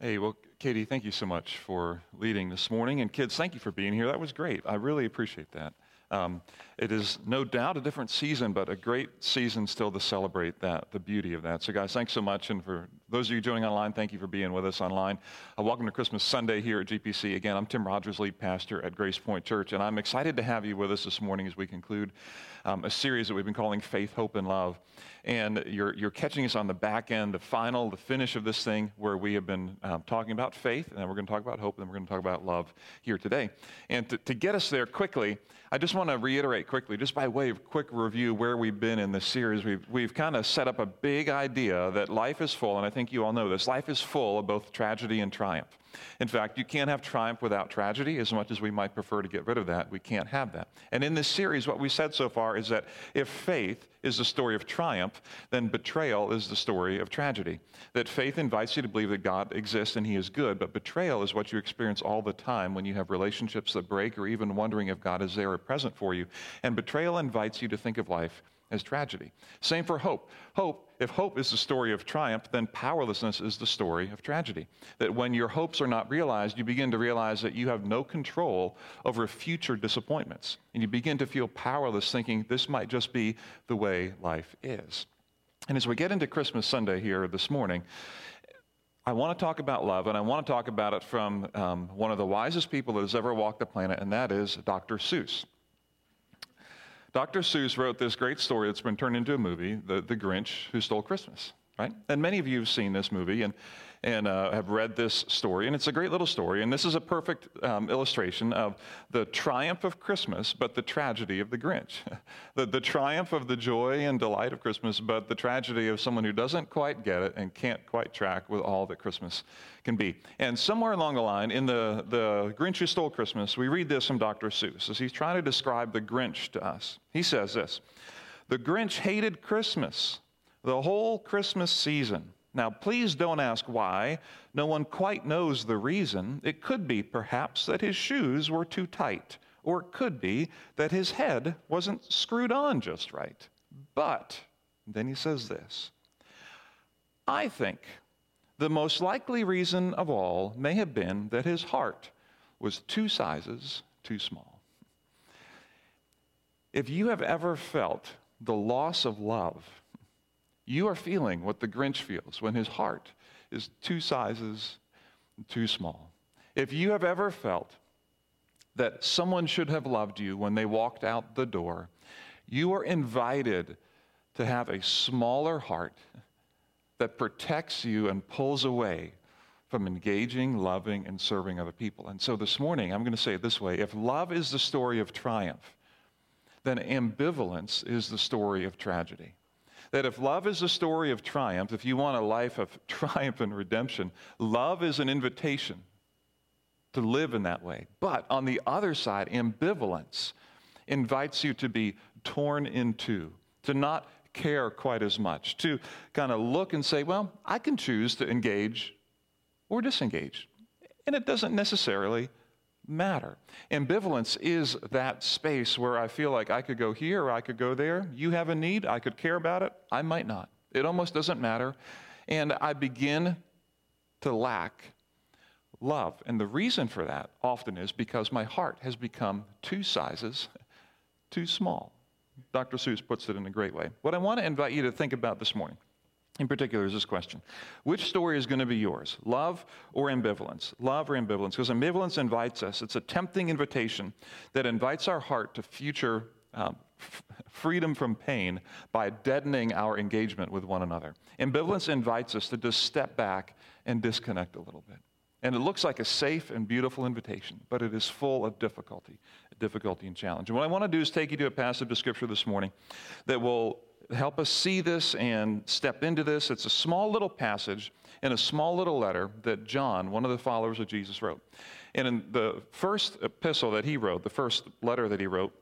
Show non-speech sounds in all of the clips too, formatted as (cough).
Hey, well, Katie, thank you so much for leading this morning. And kids, thank you for being here. That was great. I really appreciate that. Um, it is no doubt a different season, but a great season still to celebrate that, the beauty of that. So, guys, thanks so much. And for those of you joining online, thank you for being with us online. Uh, welcome to Christmas Sunday here at GPC. Again, I'm Tim Rogers, lead pastor at Grace Point Church, and I'm excited to have you with us this morning as we conclude um, a series that we've been calling Faith, Hope, and Love. And you're, you're catching us on the back end, the final, the finish of this thing, where we have been um, talking about faith, and then we're going to talk about hope, and then we're going to talk about love here today. And to, to get us there quickly, I just want to reiterate quickly, just by way of quick review, where we've been in this series. We've, we've kind of set up a big idea that life is full, and I think you all know this life is full of both tragedy and triumph. In fact, you can't have triumph without tragedy, as much as we might prefer to get rid of that. We can't have that. And in this series, what we said so far is that if faith is the story of triumph, then betrayal is the story of tragedy. That faith invites you to believe that God exists and He is good, but betrayal is what you experience all the time when you have relationships that break or even wondering if God is there or present for you. And betrayal invites you to think of life as tragedy. Same for hope. Hope, if hope is the story of triumph, then powerlessness is the story of tragedy. That when your hopes are not realized, you begin to realize that you have no control over future disappointments. And you begin to feel powerless, thinking this might just be the way life is. And as we get into Christmas Sunday here this morning, I want to talk about love, and I want to talk about it from um, one of the wisest people that has ever walked the planet, and that is Dr. Seuss. Dr. Seuss wrote this great story that's been turned into a movie, The, the Grinch Who Stole Christmas, right? And many of you have seen this movie and, and uh, have read this story, and it's a great little story. And this is a perfect um, illustration of the triumph of Christmas, but the tragedy of the Grinch. (laughs) the, the triumph of the joy and delight of Christmas, but the tragedy of someone who doesn't quite get it and can't quite track with all that Christmas can be. And somewhere along the line, in the, the Grinch Who Stole Christmas, we read this from Dr. Seuss as he's trying to describe the Grinch to us. He says this The Grinch hated Christmas the whole Christmas season. Now, please don't ask why. No one quite knows the reason. It could be, perhaps, that his shoes were too tight, or it could be that his head wasn't screwed on just right. But, then he says this I think the most likely reason of all may have been that his heart was two sizes too small. If you have ever felt the loss of love, you are feeling what the Grinch feels when his heart is two sizes too small. If you have ever felt that someone should have loved you when they walked out the door, you are invited to have a smaller heart that protects you and pulls away from engaging, loving, and serving other people. And so this morning, I'm going to say it this way if love is the story of triumph, then ambivalence is the story of tragedy. That if love is a story of triumph, if you want a life of (laughs) triumph and redemption, love is an invitation to live in that way. But on the other side, ambivalence invites you to be torn in two, to not care quite as much, to kind of look and say, well, I can choose to engage or disengage. And it doesn't necessarily matter. Ambivalence is that space where I feel like I could go here or I could go there. You have a need, I could care about it, I might not. It almost doesn't matter. And I begin to lack love. And the reason for that often is because my heart has become two sizes too small. Dr. Seuss puts it in a great way. What I want to invite you to think about this morning, in particular, is this question Which story is going to be yours? Love or ambivalence? Love or ambivalence? Because ambivalence invites us, it's a tempting invitation that invites our heart to future um, f- freedom from pain by deadening our engagement with one another. Ambivalence invites us to just step back and disconnect a little bit. And it looks like a safe and beautiful invitation, but it is full of difficulty, difficulty and challenge. And what I want to do is take you to a passage of scripture this morning that will help us see this and step into this. It's a small little passage in a small little letter that John, one of the followers of Jesus, wrote. And in the first epistle that he wrote, the first letter that he wrote,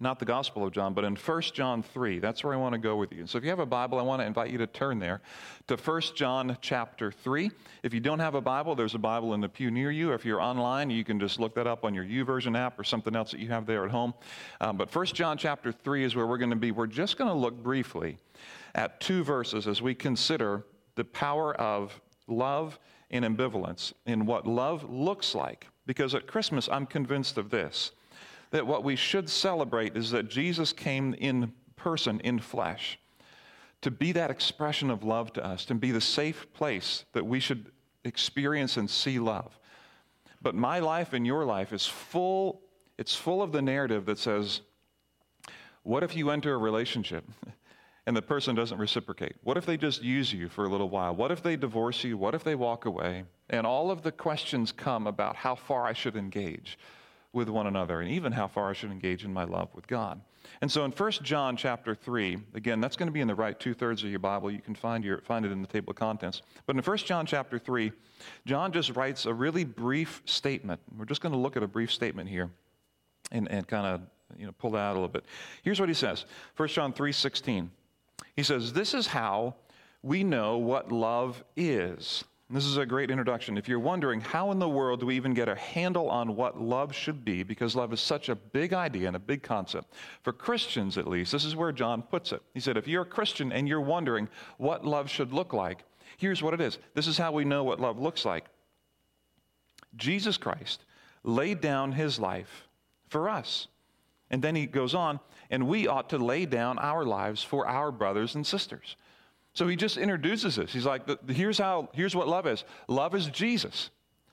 not the Gospel of John, but in 1 John 3. That's where I want to go with you. So if you have a Bible, I want to invite you to turn there to 1 John chapter 3. If you don't have a Bible, there's a Bible in the pew near you. If you're online, you can just look that up on your YouVersion app or something else that you have there at home. Um, but 1 John chapter 3 is where we're going to be. We're just going to look briefly at two verses as we consider the power of love and ambivalence in what love looks like. Because at Christmas, I'm convinced of this that what we should celebrate is that Jesus came in person, in flesh, to be that expression of love to us, to be the safe place that we should experience and see love. But my life and your life is full, it's full of the narrative that says, what if you enter a relationship (laughs) and the person doesn't reciprocate? What if they just use you for a little while? What if they divorce you? What if they walk away? And all of the questions come about how far I should engage with one another and even how far I should engage in my love with God. And so in 1 John chapter 3, again, that's going to be in the right two thirds of your Bible. You can find, your, find it in the table of contents. But in 1 John chapter 3, John just writes a really brief statement. We're just going to look at a brief statement here and, and kind of you know, pull that out a little bit. Here's what he says 1 John 3 16. He says, This is how we know what love is. This is a great introduction. If you're wondering how in the world do we even get a handle on what love should be, because love is such a big idea and a big concept, for Christians at least, this is where John puts it. He said, If you're a Christian and you're wondering what love should look like, here's what it is. This is how we know what love looks like. Jesus Christ laid down his life for us. And then he goes on, and we ought to lay down our lives for our brothers and sisters. So he just introduces us. He's like, here's how, here's what love is. Love is Jesus.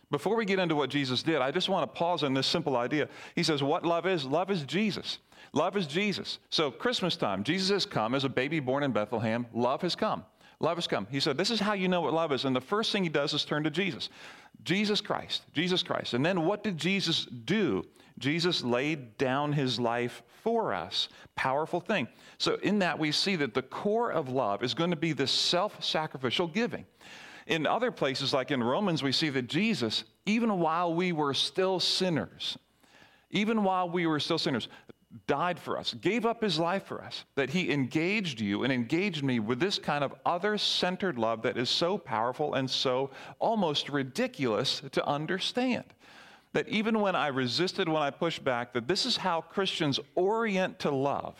Before we get into what Jesus did, I just want to pause on this simple idea. He says, what love is? Love is Jesus. Love is Jesus. So Christmas time, Jesus has come as a baby born in Bethlehem. Love has come. Love has come. He said, This is how you know what love is. And the first thing he does is turn to Jesus. Jesus Christ. Jesus Christ. And then what did Jesus do? Jesus laid down his life for us. Powerful thing. So, in that, we see that the core of love is going to be this self sacrificial giving. In other places, like in Romans, we see that Jesus, even while we were still sinners, even while we were still sinners, died for us, gave up his life for us, that he engaged you and engaged me with this kind of other centered love that is so powerful and so almost ridiculous to understand. That even when I resisted, when I pushed back, that this is how Christians orient to love,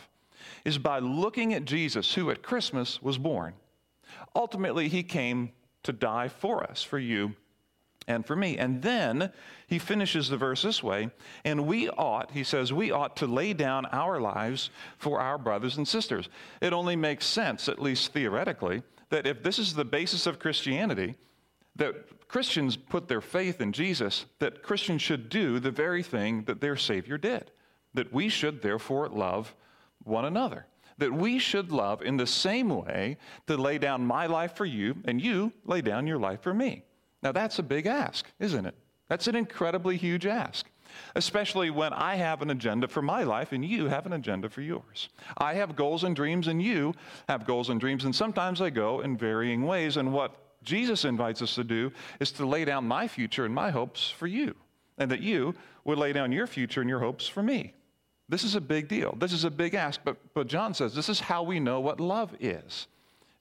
is by looking at Jesus, who at Christmas was born. Ultimately, he came to die for us, for you and for me. And then he finishes the verse this way and we ought, he says, we ought to lay down our lives for our brothers and sisters. It only makes sense, at least theoretically, that if this is the basis of Christianity, that Christians put their faith in Jesus, that Christians should do the very thing that their Savior did. That we should therefore love one another. That we should love in the same way to lay down my life for you, and you lay down your life for me. Now, that's a big ask, isn't it? That's an incredibly huge ask, especially when I have an agenda for my life and you have an agenda for yours. I have goals and dreams, and you have goals and dreams, and sometimes they go in varying ways. And what Jesus invites us to do is to lay down my future and my hopes for you, and that you would lay down your future and your hopes for me. This is a big deal. This is a big ask, but, but John says this is how we know what love is.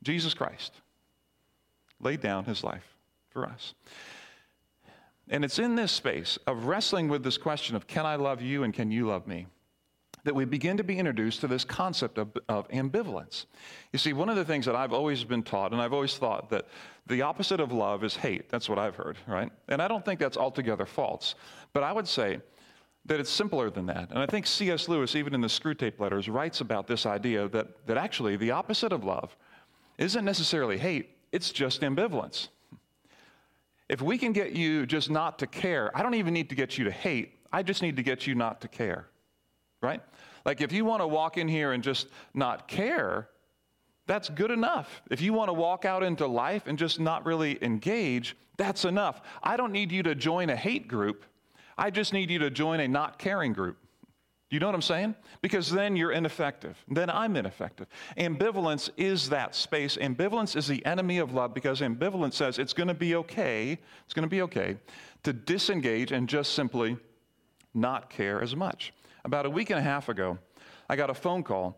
Jesus Christ laid down his life for us. And it's in this space of wrestling with this question of can I love you and can you love me? That we begin to be introduced to this concept of, of ambivalence. You see, one of the things that I've always been taught, and I've always thought that the opposite of love is hate. That's what I've heard, right? And I don't think that's altogether false. But I would say that it's simpler than that. And I think C.S. Lewis, even in the Screwtape Letters, writes about this idea that, that actually the opposite of love isn't necessarily hate, it's just ambivalence. If we can get you just not to care, I don't even need to get you to hate. I just need to get you not to care. Right? Like if you want to walk in here and just not care, that's good enough. If you want to walk out into life and just not really engage, that's enough. I don't need you to join a hate group. I just need you to join a not caring group. You know what I'm saying? Because then you're ineffective. Then I'm ineffective. Ambivalence is that space. Ambivalence is the enemy of love because ambivalence says it's going to be okay, it's going to be okay to disengage and just simply not care as much. About a week and a half ago, I got a phone call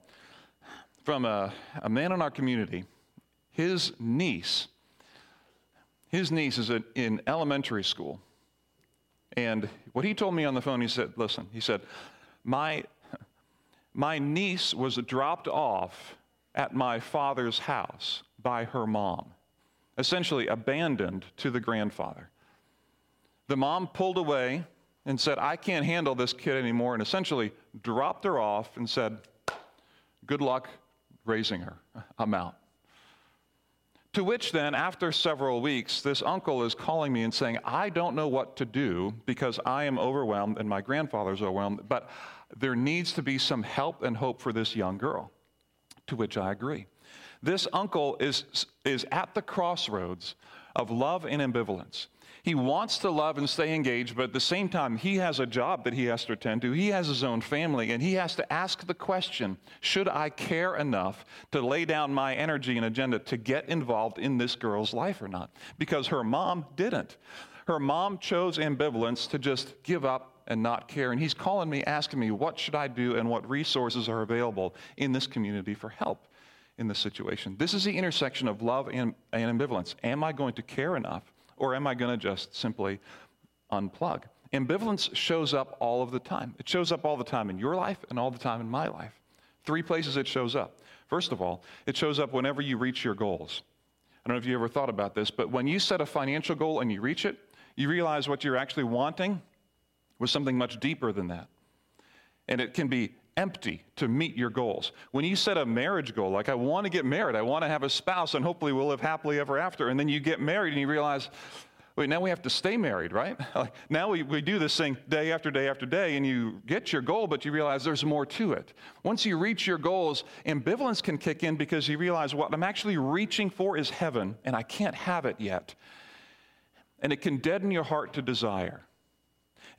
from a, a man in our community. His niece, his niece is in elementary school. And what he told me on the phone, he said, listen, he said, my, my niece was dropped off at my father's house by her mom. essentially abandoned to the grandfather. The mom pulled away and said, I can't handle this kid anymore, and essentially dropped her off and said, Good luck raising her. I'm out. To which then, after several weeks, this uncle is calling me and saying, I don't know what to do because I am overwhelmed and my grandfather's overwhelmed, but there needs to be some help and hope for this young girl. To which I agree. This uncle is, is at the crossroads of love and ambivalence. He wants to love and stay engaged, but at the same time, he has a job that he has to attend to. He has his own family, and he has to ask the question Should I care enough to lay down my energy and agenda to get involved in this girl's life or not? Because her mom didn't. Her mom chose ambivalence to just give up and not care. And he's calling me, asking me, What should I do and what resources are available in this community for help in this situation? This is the intersection of love and, and ambivalence. Am I going to care enough? Or am I going to just simply unplug? Ambivalence shows up all of the time. It shows up all the time in your life and all the time in my life. Three places it shows up. First of all, it shows up whenever you reach your goals. I don't know if you ever thought about this, but when you set a financial goal and you reach it, you realize what you're actually wanting was something much deeper than that. And it can be empty to meet your goals. When you set a marriage goal, like I want to get married, I want to have a spouse, and hopefully we'll live happily ever after, and then you get married and you realize, wait, now we have to stay married, right? (laughs) Like now we, we do this thing day after day after day, and you get your goal, but you realize there's more to it. Once you reach your goals, ambivalence can kick in because you realize what I'm actually reaching for is heaven, and I can't have it yet. And it can deaden your heart to desire.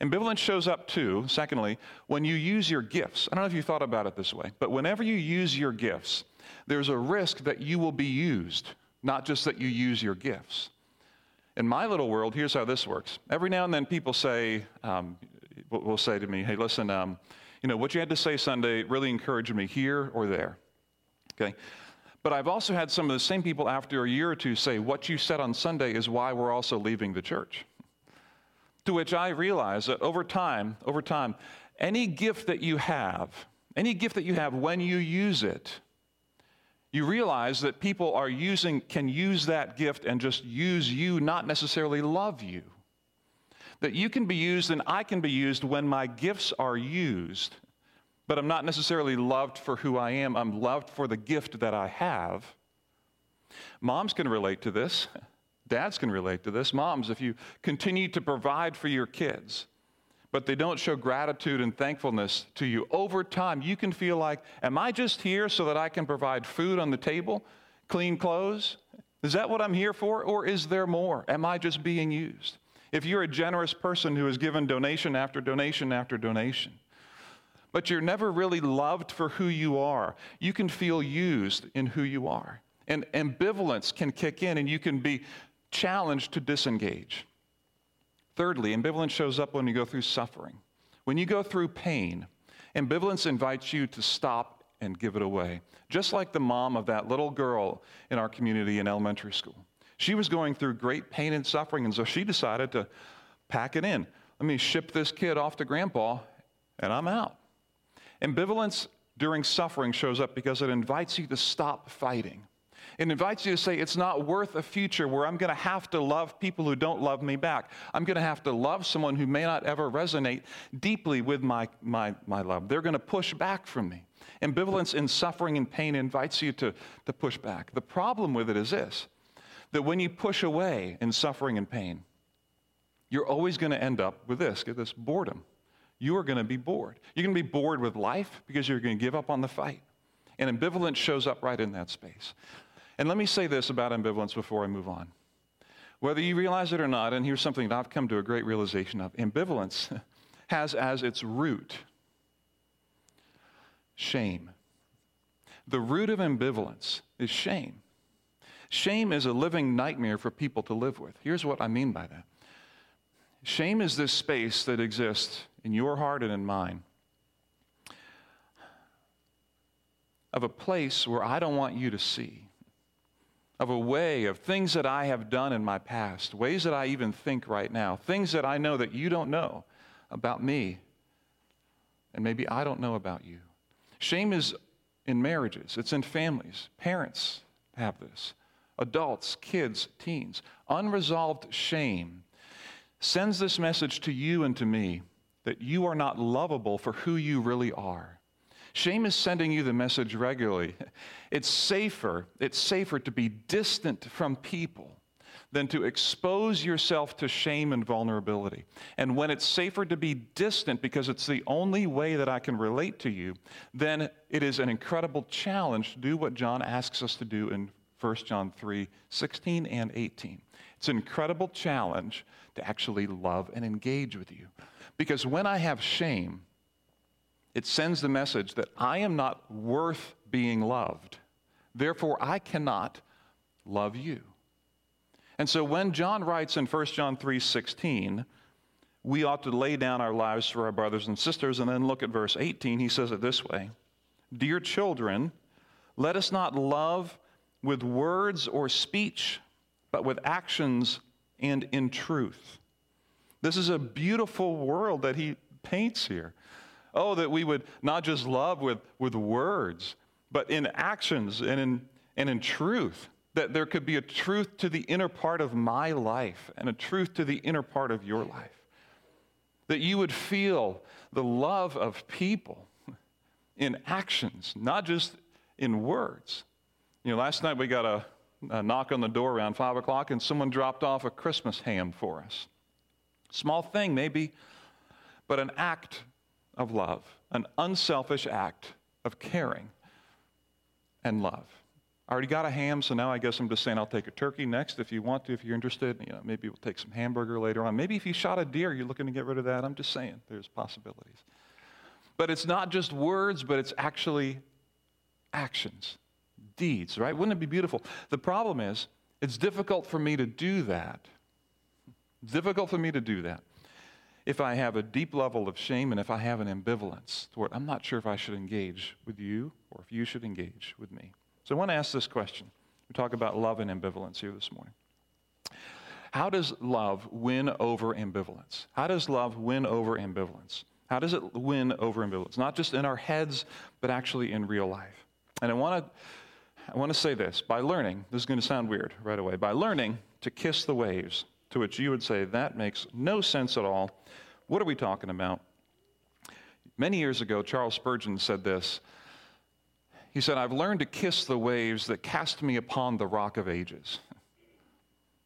Ambivalence shows up too, secondly, when you use your gifts. I don't know if you thought about it this way, but whenever you use your gifts, there's a risk that you will be used, not just that you use your gifts. In my little world, here's how this works. Every now and then, people say, um, will say to me, hey, listen, um, you know, what you had to say Sunday really encouraged me here or there. Okay? But I've also had some of the same people after a year or two say, what you said on Sunday is why we're also leaving the church. To which I realize that over time, over time, any gift that you have, any gift that you have when you use it, you realize that people are using, can use that gift and just use you, not necessarily love you. That you can be used and I can be used when my gifts are used, but I'm not necessarily loved for who I am. I'm loved for the gift that I have. Moms can relate to this. (laughs) Dads can relate to this. Moms, if you continue to provide for your kids, but they don't show gratitude and thankfulness to you, over time, you can feel like, Am I just here so that I can provide food on the table, clean clothes? Is that what I'm here for? Or is there more? Am I just being used? If you're a generous person who has given donation after donation after donation, but you're never really loved for who you are, you can feel used in who you are. And ambivalence can kick in, and you can be challenged to disengage. Thirdly, ambivalence shows up when you go through suffering. When you go through pain, ambivalence invites you to stop and give it away. Just like the mom of that little girl in our community in elementary school. She was going through great pain and suffering, and so she decided to pack it in. Let me ship this kid off to grandpa, and I'm out. Ambivalence during suffering shows up because it invites you to stop fighting. It invites you to say, it's not worth a future where I'm going to have to love people who don't love me back. I'm going to have to love someone who may not ever resonate deeply with my, my, my love. They're going to push back from me. Ambivalence in suffering and pain invites you to, to push back. The problem with it is this that when you push away in suffering and pain, you're always going to end up with this get this boredom. You are going to be bored. You're going to be bored with life because you're going to give up on the fight. And ambivalence shows up right in that space. And let me say this about ambivalence before I move on. Whether you realize it or not, and here's something that I've come to a great realization of ambivalence (laughs) has as its root shame. The root of ambivalence is shame. Shame is a living nightmare for people to live with. Here's what I mean by that shame is this space that exists in your heart and in mine of a place where I don't want you to see of a way of things that I have done in my past, ways that I even think right now, things that I know that you don't know about me, and maybe I don't know about you. Shame is in marriages, it's in families. Parents have this, adults, kids, teens. Unresolved shame sends this message to you and to me that you are not lovable for who you really are. Shame is sending you the message regularly. It's safer, it's safer to be distant from people than to expose yourself to shame and vulnerability. And when it's safer to be distant because it's the only way that I can relate to you, then it is an incredible challenge to do what John asks us to do in 1 John 3 16 and 18. It's an incredible challenge to actually love and engage with you. Because when I have shame, it sends the message that I am not worth being loved. Therefore, I cannot love you. And so when John writes in 1 John 3:16, we ought to lay down our lives for our brothers and sisters and then look at verse 18. He says it this way: Dear children, let us not love with words or speech, but with actions and in truth. This is a beautiful world that he paints here. Oh, that we would not just love with, with words, but in actions and in, and in truth that there could be a truth to the inner part of my life and a truth to the inner part of your life. That you would feel the love of people in actions, not just in words. You know, last night we got a, a knock on the door around 5 o'clock and someone dropped off a Christmas ham for us. Small thing, maybe, but an act of love, an unselfish act of caring and love. I already got a ham, so now I guess I'm just saying I'll take a turkey next if you want to, if you're interested. You know, maybe we'll take some hamburger later on. Maybe if you shot a deer, you're looking to get rid of that. I'm just saying there's possibilities. But it's not just words, but it's actually actions, deeds, right? Wouldn't it be beautiful? The problem is, it's difficult for me to do that. Difficult for me to do that if I have a deep level of shame and if I have an ambivalence toward, I'm not sure if I should engage with you or if you should engage with me. So I want to ask this question. We talk about love and ambivalence here this morning. How does love win over ambivalence? How does love win over ambivalence? How does it win over ambivalence? Not just in our heads, but actually in real life. And I want to I want to say this by learning, this is going to sound weird right away, by learning to kiss the waves, to which you would say, that makes no sense at all. What are we talking about? Many years ago, Charles Spurgeon said this he said, I've learned to kiss the waves that cast me upon the rock of ages.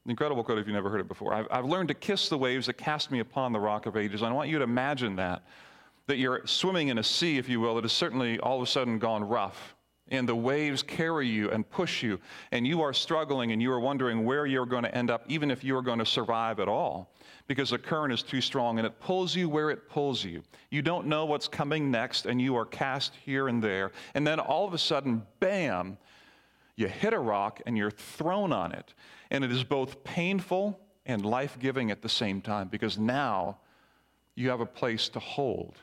Incredible quote if you've never heard it before. I've, I've learned to kiss the waves that cast me upon the rock of ages. I want you to imagine that, that you're swimming in a sea, if you will, that has certainly all of a sudden gone rough and the waves carry you and push you, and you are struggling and you are wondering where you're going to end up, even if you are going to survive at all, because the current is too strong and it pulls you where it pulls you. You don't know what's coming next, and you are cast here and there. And then all of a sudden, bam, you hit a rock and you're thrown on it. And it is both painful and life giving at the same time, because now you have a place to hold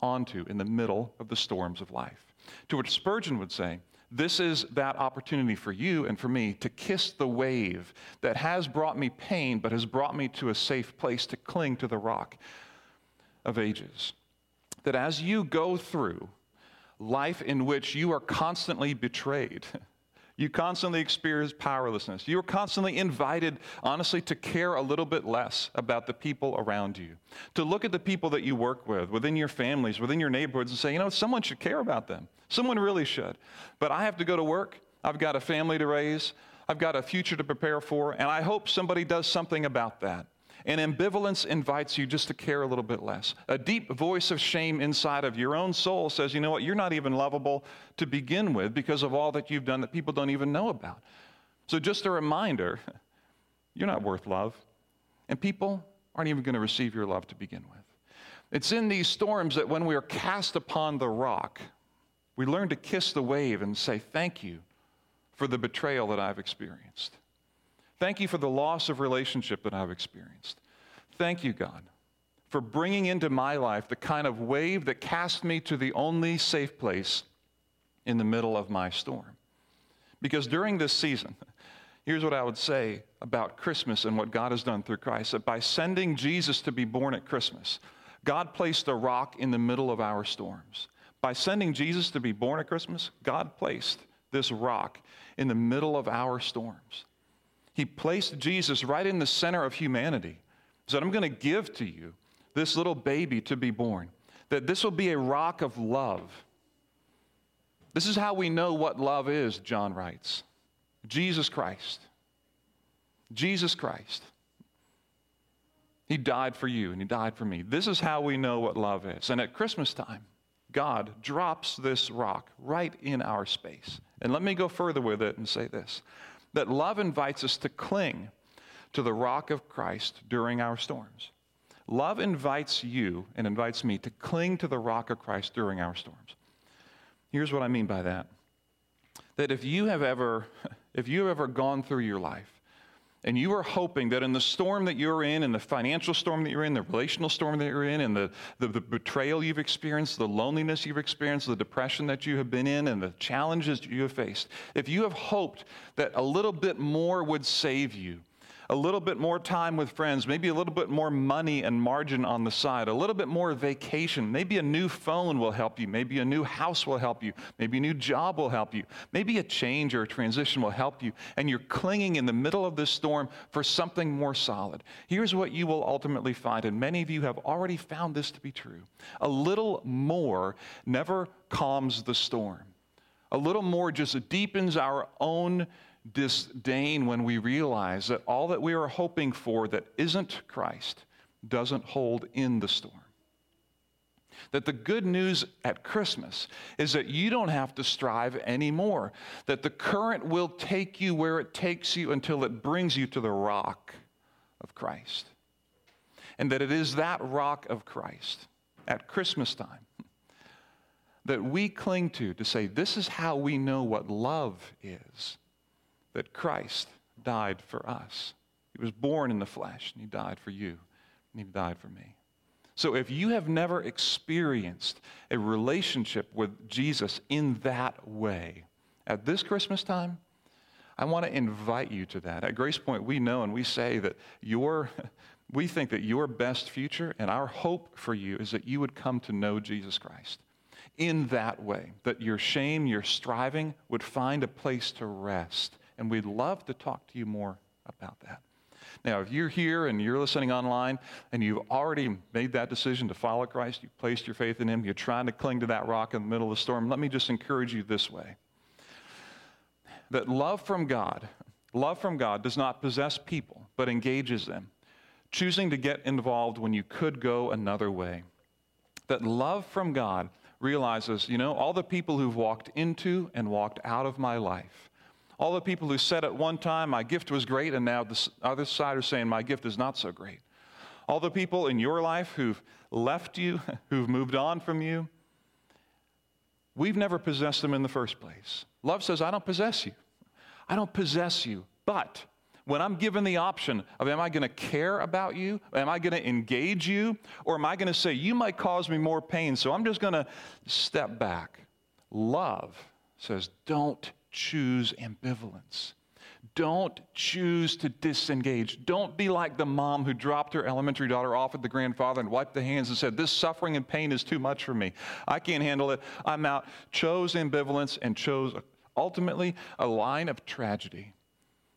onto in the middle of the storms of life. To which Spurgeon would say, this is that opportunity for you and for me to kiss the wave that has brought me pain, but has brought me to a safe place to cling to the rock of ages. That as you go through life in which you are constantly betrayed, (laughs) You constantly experience powerlessness. You're constantly invited, honestly, to care a little bit less about the people around you. To look at the people that you work with, within your families, within your neighborhoods, and say, you know, someone should care about them. Someone really should. But I have to go to work. I've got a family to raise. I've got a future to prepare for. And I hope somebody does something about that. And ambivalence invites you just to care a little bit less. A deep voice of shame inside of your own soul says, you know what, you're not even lovable to begin with because of all that you've done that people don't even know about. So, just a reminder (laughs) you're not worth love, and people aren't even going to receive your love to begin with. It's in these storms that when we are cast upon the rock, we learn to kiss the wave and say, Thank you for the betrayal that I've experienced. Thank you for the loss of relationship that I've experienced. Thank you, God, for bringing into my life the kind of wave that cast me to the only safe place in the middle of my storm. Because during this season, (laughs) here's what I would say about Christmas and what God has done through Christ that by sending Jesus to be born at Christmas, God placed a rock in the middle of our storms. By sending Jesus to be born at Christmas, God placed this rock in the middle of our storms. He placed Jesus right in the center of humanity. He said, I'm going to give to you this little baby to be born, that this will be a rock of love. This is how we know what love is, John writes Jesus Christ. Jesus Christ. He died for you and He died for me. This is how we know what love is. And at Christmas time, God drops this rock right in our space. And let me go further with it and say this that love invites us to cling to the rock of Christ during our storms. Love invites you and invites me to cling to the rock of Christ during our storms. Here's what I mean by that. That if you have ever (laughs) if you have ever gone through your life and you are hoping that in the storm that you're in, in the financial storm that you're in, the relational storm that you're in, and the, the, the, betrayal you've experienced, the loneliness you've experienced, the depression that you have been in, and the challenges you have faced, if you have hoped that a little bit more would save you, a little bit more time with friends, maybe a little bit more money and margin on the side, a little bit more vacation. Maybe a new phone will help you. Maybe a new house will help you. Maybe a new job will help you. Maybe a change or a transition will help you. And you're clinging in the middle of this storm for something more solid. Here's what you will ultimately find, and many of you have already found this to be true a little more never calms the storm. A little more just deepens our own disdain when we realize that all that we are hoping for that isn't Christ doesn't hold in the storm. That the good news at Christmas is that you don't have to strive anymore. That the current will take you where it takes you until it brings you to the rock of Christ. And that it is that rock of Christ at Christmas time that we cling to to say, this is how we know what love is that Christ died for us. He was born in the flesh, and He died for you, and He died for me. So if you have never experienced a relationship with Jesus in that way, at this Christmas time, I want to invite you to that. At Grace Point, we know and we say that your, (laughs) we think that your best future and our hope for you is that you would come to know Jesus Christ in that way, that your shame, your striving would find a place to rest and we'd love to talk to you more about that. Now, if you're here and you're listening online and you've already made that decision to follow Christ, you've placed your faith in Him, you're trying to cling to that rock in the middle of the storm, let me just encourage you this way that love from God, love from God does not possess people, but engages them, choosing to get involved when you could go another way. That love from God realizes, you know, all the people who've walked into and walked out of my life all the people who said at one time, my gift was great, and now the other side are saying, my gift is not so great. All the people in your life who've left you, (laughs) who've moved on from you, we've never possessed them in the first place. Love says, I don't possess you. I don't possess you. But when I'm given the option of am I going to care about you? Am I going to engage you? Or am I going to say, you might cause me more pain, so I'm just going to step back? Love says, don't choose ambivalence. Don't choose to disengage. Don't be like the mom who dropped her elementary daughter off at the grandfather and wiped the hands and said, This suffering and pain is too much for me. I can't handle it. I'm out. Chose ambivalence and chose ultimately a line of tragedy,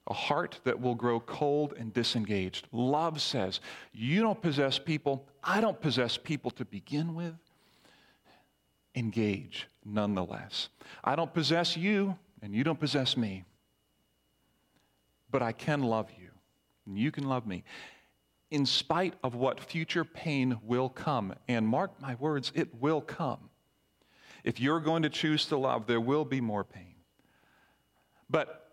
a heart that will grow cold and disengaged. Love says, You don't possess people. I don't possess people to begin with. Engage nonetheless. I don't possess you and you don't possess me, but I can love you, and you can love me. In spite of what future pain will come, and mark my words, it will come. If you're going to choose to love, there will be more pain. But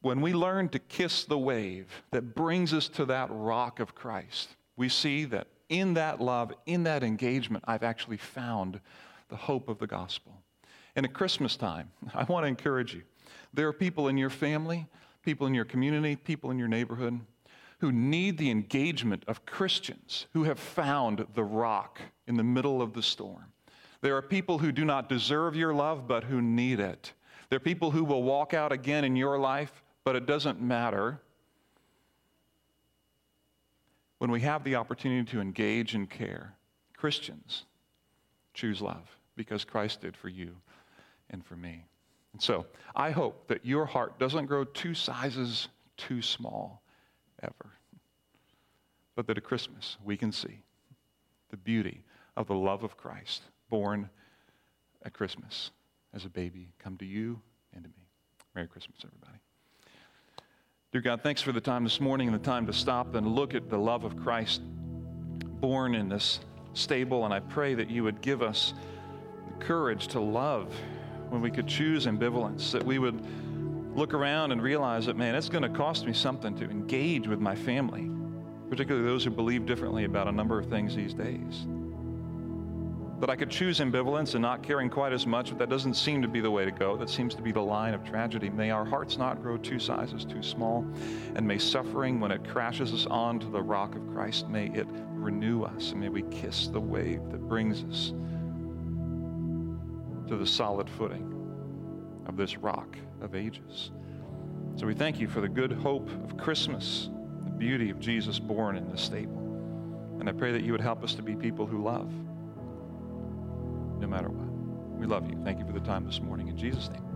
when we learn to kiss the wave that brings us to that rock of Christ, we see that in that love, in that engagement, I've actually found the hope of the gospel. And at Christmas time, (laughs) I want to encourage you. There are people in your family, people in your community, people in your neighborhood who need the engagement of Christians who have found the rock in the middle of the storm. There are people who do not deserve your love, but who need it. There are people who will walk out again in your life, but it doesn't matter. When we have the opportunity to engage and care, Christians choose love because Christ did for you and for me. And so I hope that your heart doesn't grow two sizes too small ever, but that at Christmas we can see the beauty of the love of Christ born at Christmas as a baby come to you and to me. Merry Christmas, everybody. Dear God, thanks for the time this morning and the time to stop and look at the love of Christ born in this stable. And I pray that you would give us the courage to love when we could choose ambivalence, that we would look around and realize that, man, it's going to cost me something to engage with my family particularly those who believe differently about a number of things these days. That I could choose ambivalence and not caring quite as much, but that doesn't seem to be the way to go. That seems to be the line of tragedy. May our hearts not grow two sizes too small, and may suffering, when it crashes us onto the rock of Christ, may it renew us, and may we kiss the wave that brings us to the solid footing of this rock of ages. So we thank you for the good hope of Christmas the beauty of Jesus born in this stable. And I pray that you would help us to be people who love no matter what. We love you. Thank you for the time this morning. In Jesus' name.